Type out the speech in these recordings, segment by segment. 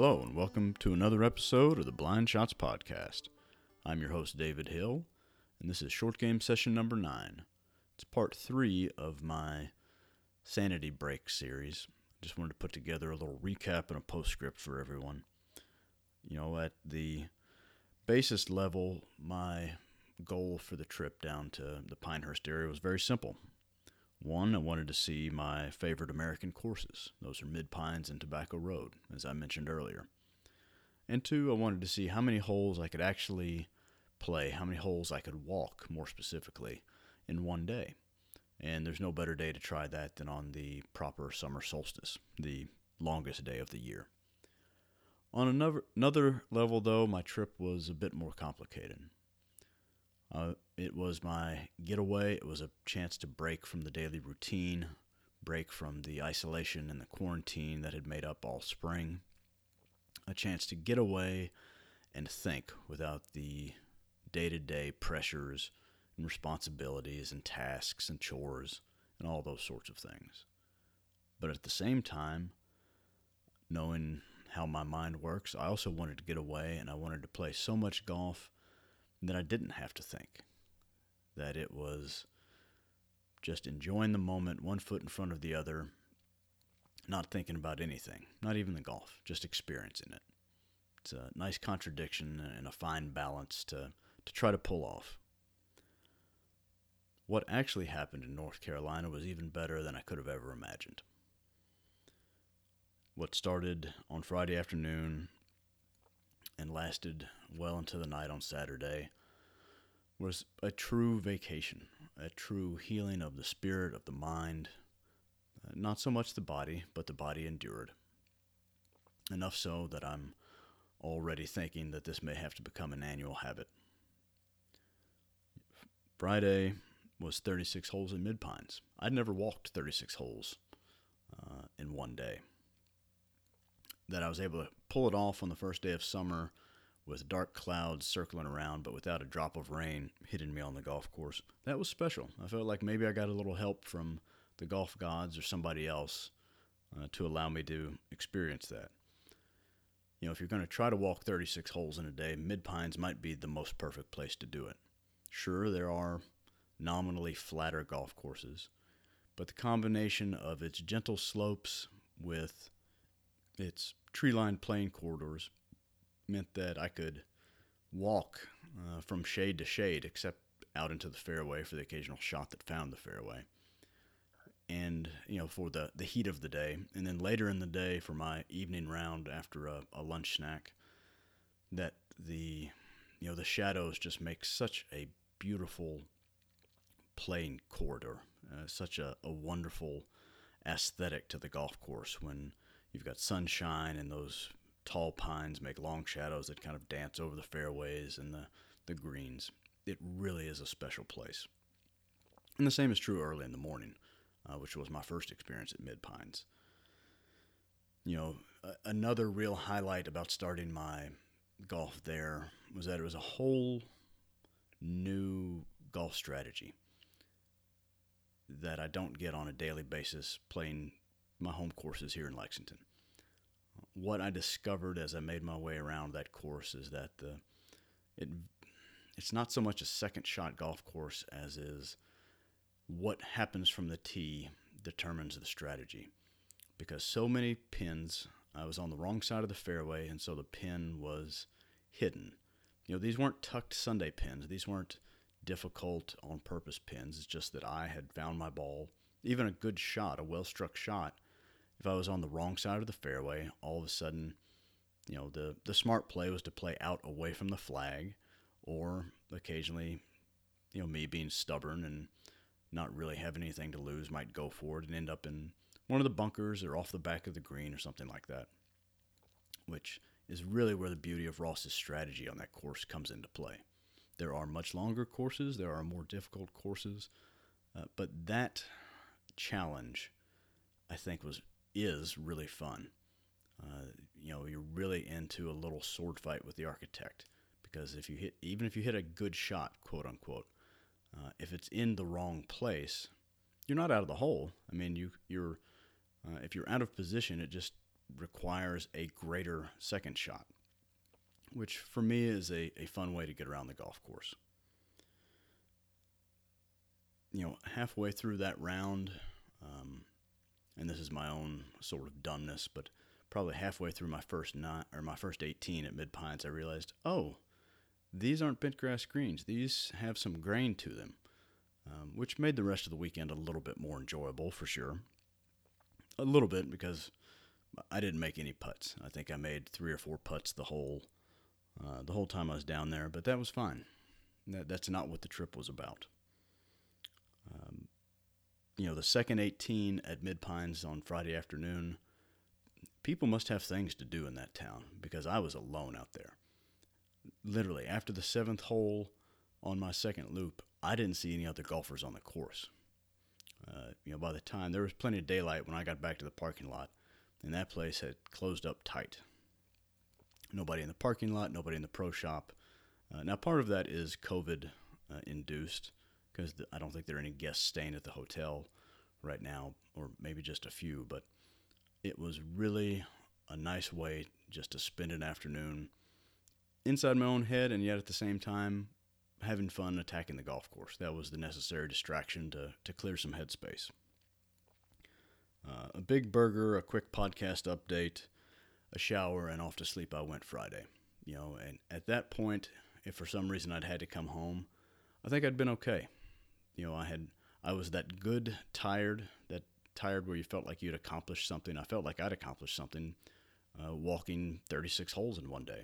Hello, and welcome to another episode of the Blind Shots Podcast. I'm your host, David Hill, and this is short game session number nine. It's part three of my Sanity Break series. Just wanted to put together a little recap and a postscript for everyone. You know, at the basis level, my goal for the trip down to the Pinehurst area was very simple. One, I wanted to see my favorite American courses. Those are Mid Pines and Tobacco Road, as I mentioned earlier. And two, I wanted to see how many holes I could actually play, how many holes I could walk, more specifically, in one day. And there's no better day to try that than on the proper summer solstice, the longest day of the year. On another, another level, though, my trip was a bit more complicated. Uh, it was my getaway. It was a chance to break from the daily routine, break from the isolation and the quarantine that had made up all spring. A chance to get away and think without the day to day pressures and responsibilities and tasks and chores and all those sorts of things. But at the same time, knowing how my mind works, I also wanted to get away and I wanted to play so much golf that I didn't have to think. That it was just enjoying the moment, one foot in front of the other, not thinking about anything, not even the golf, just experiencing it. It's a nice contradiction and a fine balance to, to try to pull off. What actually happened in North Carolina was even better than I could have ever imagined. What started on Friday afternoon and lasted well into the night on Saturday was a true vacation, a true healing of the spirit, of the mind. Uh, not so much the body, but the body endured. Enough so that I'm already thinking that this may have to become an annual habit. Friday was 36 holes in Mid Pines. I'd never walked 36 holes uh, in one day that I was able to pull it off on the first day of summer with dark clouds circling around, but without a drop of rain hitting me on the golf course. That was special. I felt like maybe I got a little help from the golf gods or somebody else uh, to allow me to experience that. You know, if you're going to try to walk 36 holes in a day, Mid Pines might be the most perfect place to do it. Sure, there are nominally flatter golf courses, but the combination of its gentle slopes with its tree lined playing corridors meant that I could walk uh, from shade to shade, except out into the fairway for the occasional shot that found the fairway. And, you know, for the, the heat of the day. And then later in the day for my evening round after a, a lunch snack, that the, you know, the shadows just make such a beautiful playing corridor, uh, such a, a wonderful aesthetic to the golf course when You've got sunshine, and those tall pines make long shadows that kind of dance over the fairways and the, the greens. It really is a special place. And the same is true early in the morning, uh, which was my first experience at Mid Pines. You know, another real highlight about starting my golf there was that it was a whole new golf strategy that I don't get on a daily basis playing my home courses here in Lexington. What I discovered as I made my way around that course is that the it it's not so much a second shot golf course as is what happens from the tee determines the strategy. Because so many pins, I was on the wrong side of the fairway, and so the pin was hidden. You know, these weren't tucked Sunday pins. These weren't difficult on purpose pins. It's just that I had found my ball, even a good shot, a well struck shot, if I was on the wrong side of the fairway, all of a sudden, you know, the, the smart play was to play out away from the flag, or occasionally, you know, me being stubborn and not really having anything to lose might go for it and end up in one of the bunkers or off the back of the green or something like that, which is really where the beauty of Ross's strategy on that course comes into play. There are much longer courses, there are more difficult courses, uh, but that challenge, I think, was is really fun. Uh, you know, you're really into a little sword fight with the architect because if you hit, even if you hit a good shot, quote unquote, uh, if it's in the wrong place, you're not out of the hole. I mean, you you're uh, if you're out of position, it just requires a greater second shot, which for me is a, a fun way to get around the golf course. You know, halfway through that round, um, and this is my own sort of dumbness, but probably halfway through my first nine or my first 18 at Mid Pines, I realized, oh, these aren't bent grass greens. These have some grain to them, um, which made the rest of the weekend a little bit more enjoyable for sure. A little bit because I didn't make any putts. I think I made three or four putts the whole uh, the whole time I was down there, but that was fine. That, that's not what the trip was about. You know, the second 18 at Mid Pines on Friday afternoon, people must have things to do in that town because I was alone out there. Literally, after the seventh hole on my second loop, I didn't see any other golfers on the course. Uh, you know, by the time there was plenty of daylight when I got back to the parking lot, and that place had closed up tight. Nobody in the parking lot, nobody in the pro shop. Uh, now, part of that is COVID uh, induced because I don't think there are any guests staying at the hotel right now, or maybe just a few, but it was really a nice way just to spend an afternoon inside my own head and yet at the same time having fun attacking the golf course. That was the necessary distraction to, to clear some headspace. Uh, a big burger, a quick podcast update, a shower, and off to sleep I went Friday. You know, and at that point, if for some reason I'd had to come home, I think I'd been okay. You know, I had I was that good tired, that tired where you felt like you'd accomplished something. I felt like I'd accomplished something uh, walking 36 holes in one day.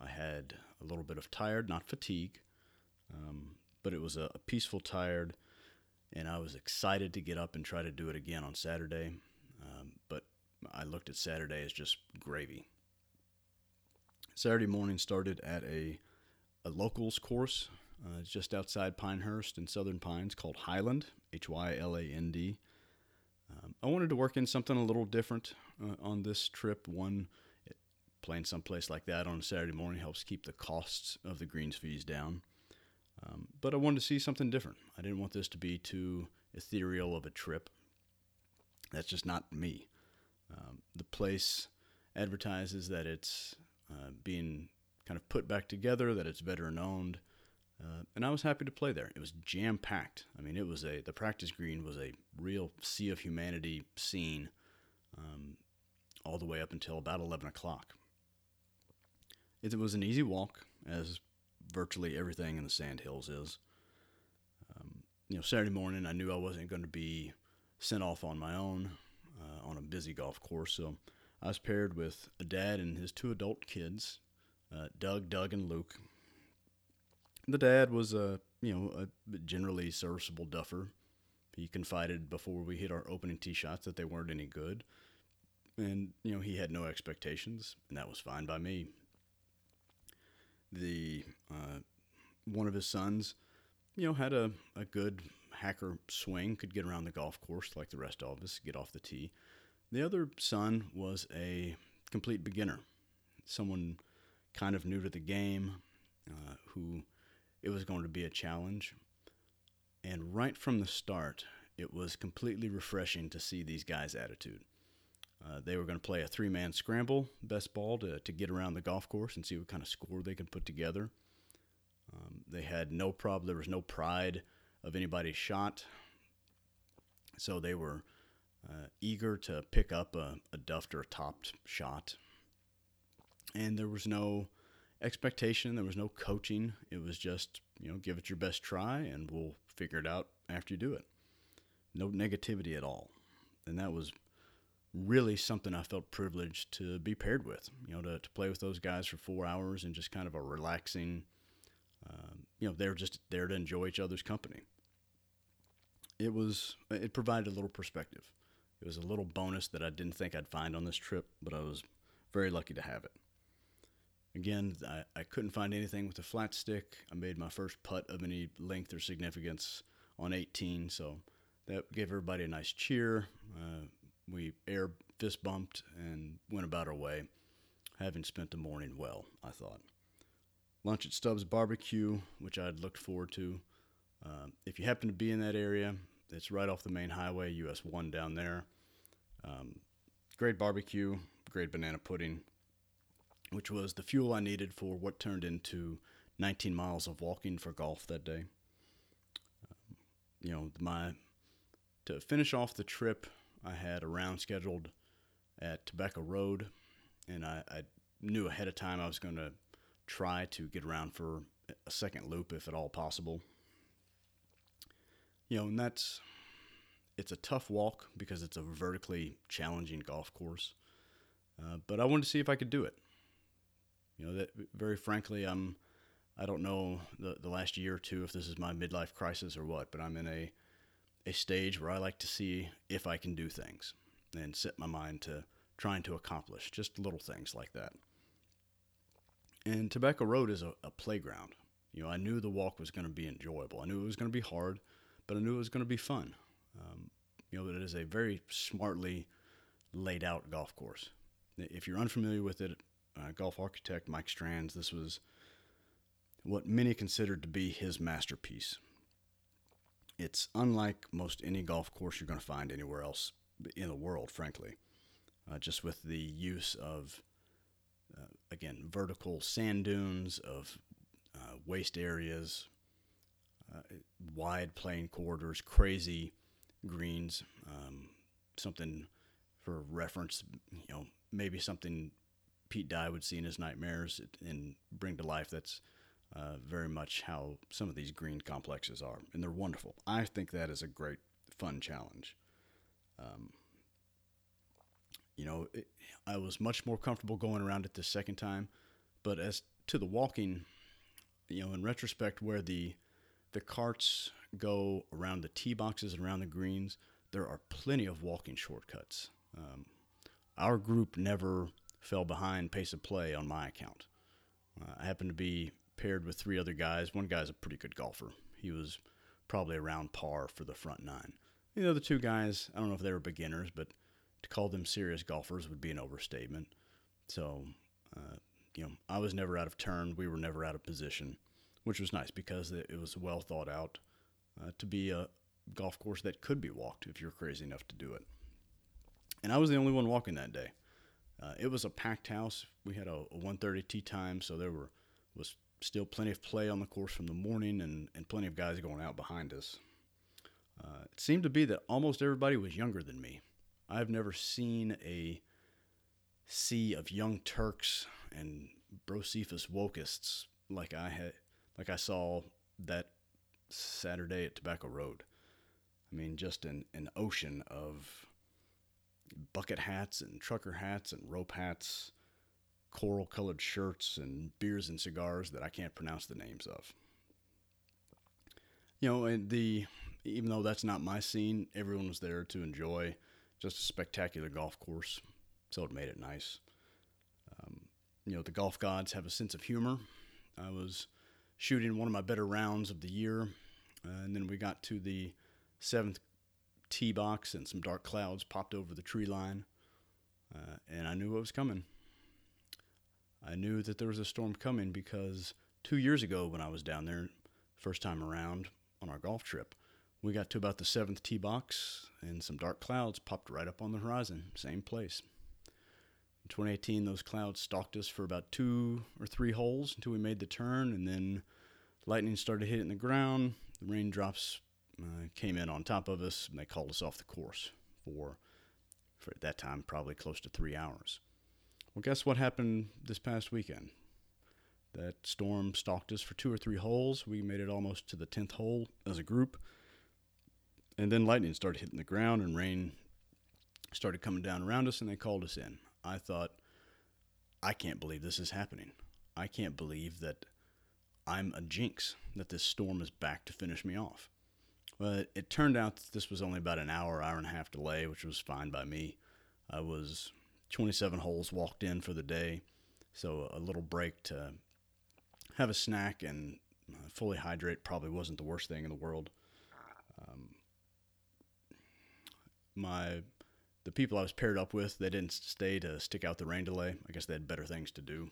I had a little bit of tired, not fatigue, um, but it was a, a peaceful tired and I was excited to get up and try to do it again on Saturday. Um, but I looked at Saturday as just gravy. Saturday morning started at a, a locals course uh, just outside Pinehurst in Southern Pines called Hyland, H Y L A N D. Um, I wanted to work in something a little different uh, on this trip. One, playing someplace like that on a Saturday morning helps keep the costs of the greens fees down. Um, but I wanted to see something different. I didn't want this to be too ethereal of a trip. That's just not me. Um, the place advertises that it's uh, being kind of put back together, that it's veteran owned, uh, and I was happy to play there. It was jam packed. I mean, it was a the practice green was a real sea of humanity scene, um, all the way up until about eleven o'clock. It was an easy walk, as virtually everything in the Sandhills is. Um, you know, Saturday morning, I knew I wasn't going to be sent off on my own uh, on a busy golf course, so I was paired with a dad and his two adult kids, uh, Doug, Doug, and Luke. The dad was a you know a generally serviceable duffer. He confided before we hit our opening tee shots that they weren't any good, and you know he had no expectations, and that was fine by me the uh, one of his sons, you know, had a, a good hacker swing, could get around the golf course like the rest of us, get off the tee. The other son was a complete beginner, someone kind of new to the game, uh, who it was going to be a challenge. And right from the start, it was completely refreshing to see these guys' attitude. Uh, they were going to play a three man scramble, best ball, to, to get around the golf course and see what kind of score they could put together. Um, they had no problem, there was no pride of anybody's shot. So they were uh, eager to pick up a, a duffed or a topped shot. And there was no expectation, there was no coaching. It was just, you know, give it your best try and we'll figure it out after you do it. No negativity at all. And that was really something I felt privileged to be paired with. You know, to, to play with those guys for four hours and just kind of a relaxing, um, you know, they're just there to enjoy each other's company. It was, it provided a little perspective. It was a little bonus that I didn't think I'd find on this trip, but I was very lucky to have it. Again, I, I couldn't find anything with a flat stick. I made my first putt of any length or significance on 18, so that gave everybody a nice cheer. Uh, we air fist bumped and went about our way, having spent the morning well, I thought. Lunch at Stubbs Barbecue, which I'd looked forward to. Uh, if you happen to be in that area, it's right off the main highway, US 1 down there. Um, great barbecue, great banana pudding, which was the fuel I needed for what turned into 19 miles of walking for golf that day. Um, you know, my to finish off the trip, I had a round scheduled at Tobacco Road, and I, I knew ahead of time I was going to try to get around for a second loop if at all possible. You know, and that's it's a tough walk because it's a vertically challenging golf course. Uh, but I wanted to see if I could do it. You know, that very frankly, I'm I don't know the the last year or two if this is my midlife crisis or what, but I'm in a a stage where I like to see if I can do things and set my mind to trying to accomplish just little things like that. And Tobacco Road is a, a playground. You know, I knew the walk was going to be enjoyable. I knew it was going to be hard, but I knew it was going to be fun. Um, you know, it is a very smartly laid out golf course. If you're unfamiliar with it, uh, golf architect Mike Strantz, this was what many considered to be his masterpiece. It's unlike most any golf course you're going to find anywhere else in the world, frankly. Uh, just with the use of, uh, again, vertical sand dunes, of uh, waste areas, uh, wide playing corridors, crazy greens, um, something for reference, you know, maybe something Pete Dye would see in his nightmares and bring to life. That's uh, very much how some of these green complexes are, and they're wonderful. I think that is a great, fun challenge. Um, you know, it, I was much more comfortable going around it the second time, but as to the walking, you know, in retrospect, where the the carts go around the tee boxes and around the greens, there are plenty of walking shortcuts. Um, our group never fell behind pace of play on my account. Uh, I happened to be paired with three other guys. One guy's a pretty good golfer. He was probably around par for the front nine. You know, The other two guys, I don't know if they were beginners, but to call them serious golfers would be an overstatement. So, uh, you know, I was never out of turn. We were never out of position, which was nice because it was well thought out uh, to be a golf course that could be walked if you're crazy enough to do it. And I was the only one walking that day. Uh, it was a packed house. We had a, a 1:30 tee time, so there were was still plenty of play on the course from the morning, and, and plenty of guys going out behind us. Uh, it seemed to be that almost everybody was younger than me. I've never seen a sea of young Turks and Brocephus wokists like I had, like I saw that Saturday at Tobacco Road. I mean, just an, an ocean of bucket hats and trucker hats and rope hats, coral colored shirts and beers and cigars that I can't pronounce the names of. You know, and the even though that's not my scene, everyone was there to enjoy just a spectacular golf course, so it made it nice. Um, you know, the golf gods have a sense of humor. I was shooting one of my better rounds of the year, uh, and then we got to the seventh tee box, and some dark clouds popped over the tree line, uh, and I knew what was coming. I knew that there was a storm coming because two years ago, when I was down there, first time around on our golf trip, we got to about the seventh tee box, and some dark clouds popped right up on the horizon, same place. In 2018, those clouds stalked us for about two or three holes until we made the turn, and then lightning started hitting the ground. The raindrops uh, came in on top of us, and they called us off the course for, for at that time, probably close to three hours. Well, guess what happened this past weekend? That storm stalked us for two or three holes. We made it almost to the 10th hole as a group and then lightning started hitting the ground and rain started coming down around us and they called us in. I thought, I can't believe this is happening. I can't believe that I'm a jinx, that this storm is back to finish me off. But it turned out that this was only about an hour, hour and a half delay, which was fine by me. I was 27 holes walked in for the day, so a little break to have a snack and fully hydrate probably wasn't the worst thing in the world. Um, my the people I was paired up with, they didn't stay to stick out the rain delay. I guess they had better things to do.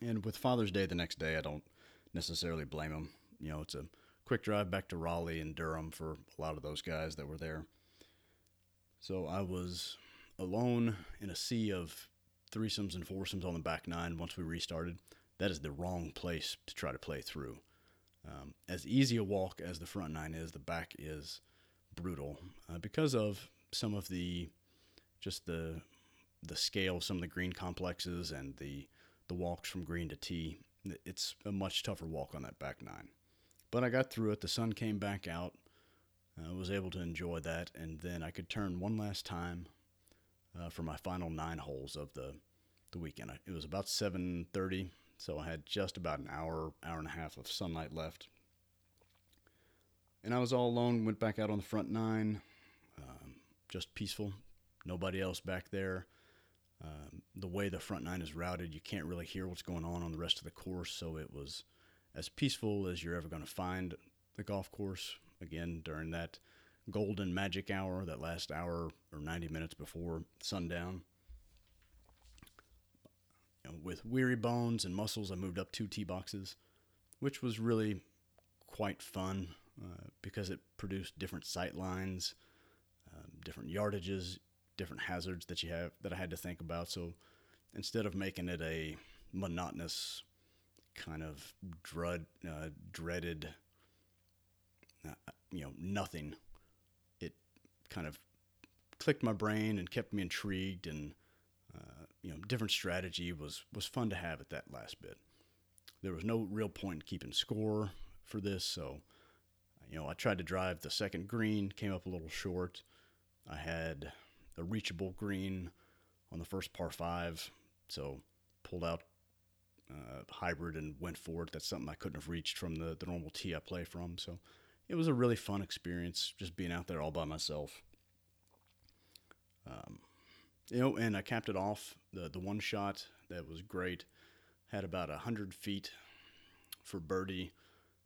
And with Father's Day the next day, I don't necessarily blame them. You know, it's a quick drive back to Raleigh and Durham for a lot of those guys that were there. So I was alone in a sea of threesomes and foursomes on the back nine once we restarted, that is the wrong place to try to play through. Um, as easy a walk as the front nine is, the back is brutal uh, because of some of the just the the scale of some of the green complexes and the the walks from green to tee. It's a much tougher walk on that back nine. But I got through it. The sun came back out. I was able to enjoy that, and then I could turn one last time uh, for my final nine holes of the the weekend. It was about 7:30, so I had just about an hour, hour and a half of sunlight left. And I was all alone. Went back out on the front nine, um, just peaceful. Nobody else back there. Um, the way the front nine is routed, you can't really hear what's going on on the rest of the course. So it was as peaceful as you're ever going to find the golf course. Again, during that golden magic hour, that last hour or 90 minutes before sundown. You know, with weary bones and muscles, I moved up two tee boxes, which was really quite fun uh, because it produced different sight lines, um, different yardages, different hazards that you have that I had to think about. So instead of making it a monotonous kind of dread, uh, dreaded, uh, you know, nothing, it kind of clicked my brain and kept me intrigued and uh, you know different strategy was was fun to have at that last bit. There was no real point in keeping score for this so you know i tried to drive the second green came up a little short. I had a reachable green on the first par five so pulled out uh, hybrid and went for it that's something i couldn't have reached from the, the normal tee i play from so it was a really fun experience just being out there all by myself um, you know, and I capped it off the the one shot that was great. Had about hundred feet for birdie,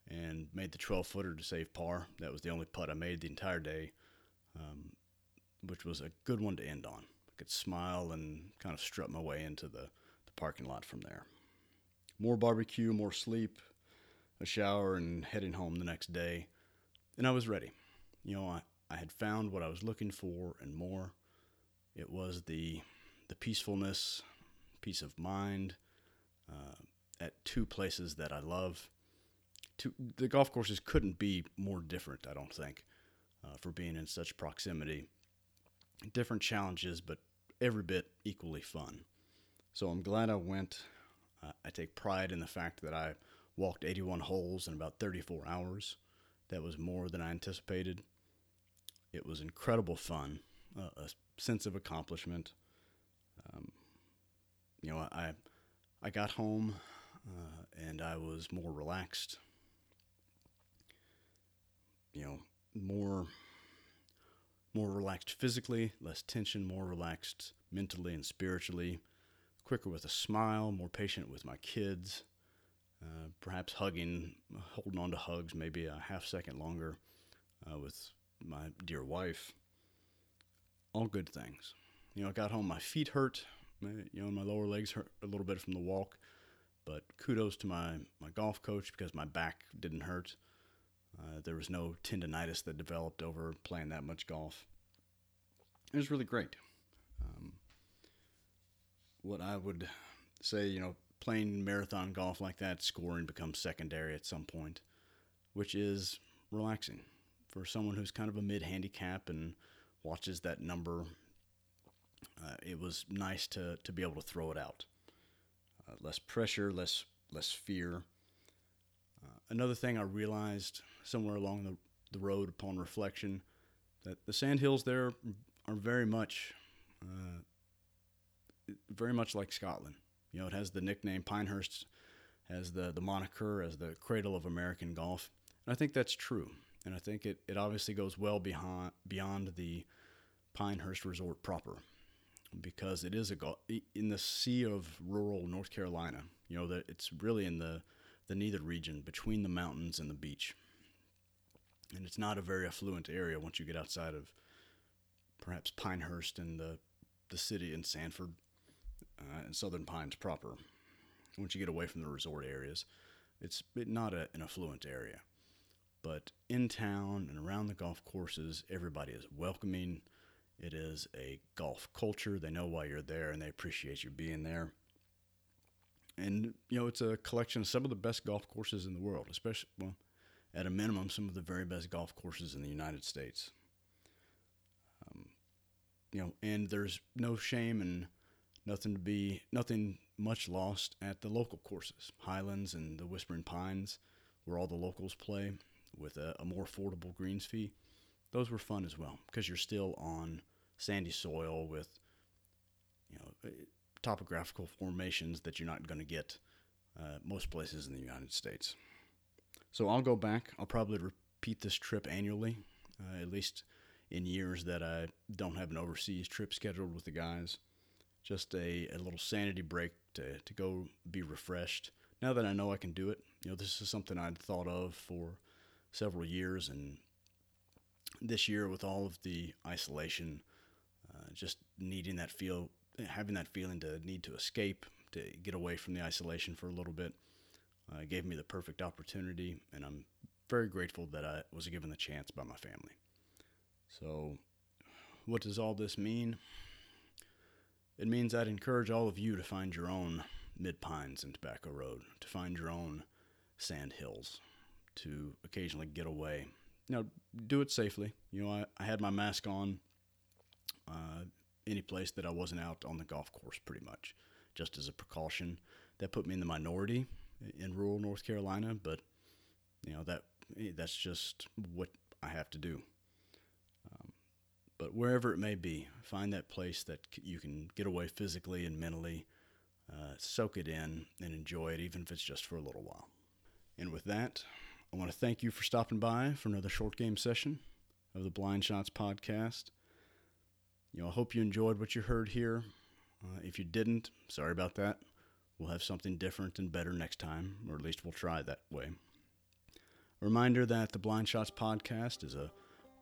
and made the twelve footer to save par. That was the only putt I made the entire day, um, which was a good one to end on. I could smile and kind of strut my way into the the parking lot from there. More barbecue, more sleep, a shower, and heading home the next day, and I was ready. You know, I, I had found what I was looking for and more. It was the the peacefulness, peace of mind uh, at two places that I love. Two, the golf courses couldn't be more different, I don't think, uh, for being in such proximity. Different challenges, but every bit equally fun. So I'm glad I went. Uh, I take pride in the fact that I walked 81 holes in about 34 hours. That was more than I anticipated. It was incredible fun, uh, a sense of accomplishment. Um, you know, I I got home uh, and I was more relaxed. You know, more more relaxed physically, less tension, more relaxed mentally and spiritually, quicker with a smile, more patient with my kids, uh, perhaps hugging, holding on to hugs maybe a half second longer uh, with my dear wife all good things. You know, I got home, my feet hurt, you know, my lower legs hurt a little bit from the walk, but kudos to my, my golf coach because my back didn't hurt. Uh, there was no tendonitis that developed over playing that much golf. It was really great. Um, what I would say, you know, playing marathon golf like that, scoring becomes secondary at some point, which is relaxing for someone who's kind of a mid handicap and watches that number, uh, it was nice to, to be able to throw it out. Uh, less pressure, less less fear. Uh, another thing I realized somewhere along the, the road upon reflection that the sandhills there are very much uh, very much like Scotland. You know, it has the nickname Pinehurst has the, the moniker as the cradle of American golf. And I think that's true. And I think it, it obviously goes well beyond, beyond the Pinehurst Resort proper because it is a in the sea of rural North Carolina. You know that it's really in the the neither region between the mountains and the beach, and it's not a very affluent area once you get outside of perhaps Pinehurst and the the city in Sanford uh, and Southern Pines proper. Once you get away from the resort areas, it's not a, an affluent area, but in town and around the golf courses, everybody is welcoming It is a golf culture. They know why you're there and they appreciate you being there. And, you know, it's a collection of some of the best golf courses in the world, especially, well, at a minimum, some of the very best golf courses in the United States. Um, you know, and there's no shame and nothing to be, nothing much lost at the local courses, Hylands and the Whispering Pines, where all the locals play with a, a more affordable greens fee. Those were fun as well because you're still on sandy soil with, you know, eh, topographical formations that you're not going to get uh, most places in the United States. So I'll go back. I'll probably repeat this trip annually, uh, at least in years that I don't have an overseas trip scheduled with the guys. Just a, a little sanity break to, to go be refreshed. Now that I know I can do it, you know, this is something I'd thought of for several years, and this year with all of the isolation, uh, just needing that feel, having that feeling to need to escape, to get away from the isolation for a little bit, uh, gave me the perfect opportunity, and I'm very grateful that I was given the chance by my family. So, what does all this mean? It means I'd encourage all of you to find your own Mid Pines and Tobacco Road, to find your own sand hills, to occasionally get away. Now, do it safely. You know, I, I had my mask on uh, any place that I wasn't out on the golf course, pretty much, just as a precaution. That put me in the minority in rural North Carolina, but you know that that's just what I have to do. But wherever it may be, find that place that you can get away physically and mentally, uh, soak it in, and enjoy it, even if it's just for a little while. And with that, I want to thank you for stopping by for another short game session of the Blind Shots podcast. You know, I hope you enjoyed what you heard here. Uh, if you didn't, sorry about that. We'll have something different and better next time, or at least we'll try that way. A reminder that the Blind Shots podcast is a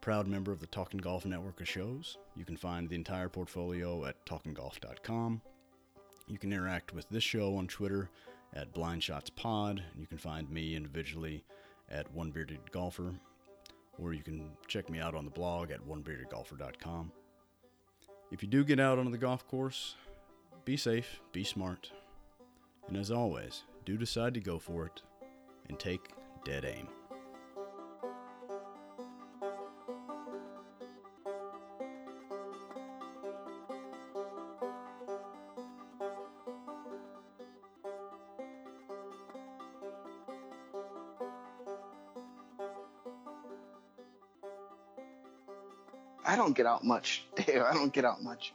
proud member of the Talking Golf network of shows. You can find the entire portfolio at talkinggolf.com. You can interact with this show on Twitter at Blind Shots Pod. You can find me individually at One Bearded Golfer, or you can check me out on the blog at onebeardedgolfer.com. If you do get out onto the golf course, be safe, be smart, and as always, do decide to go for it and take dead aim. Get out much, Dave. I don't get out much.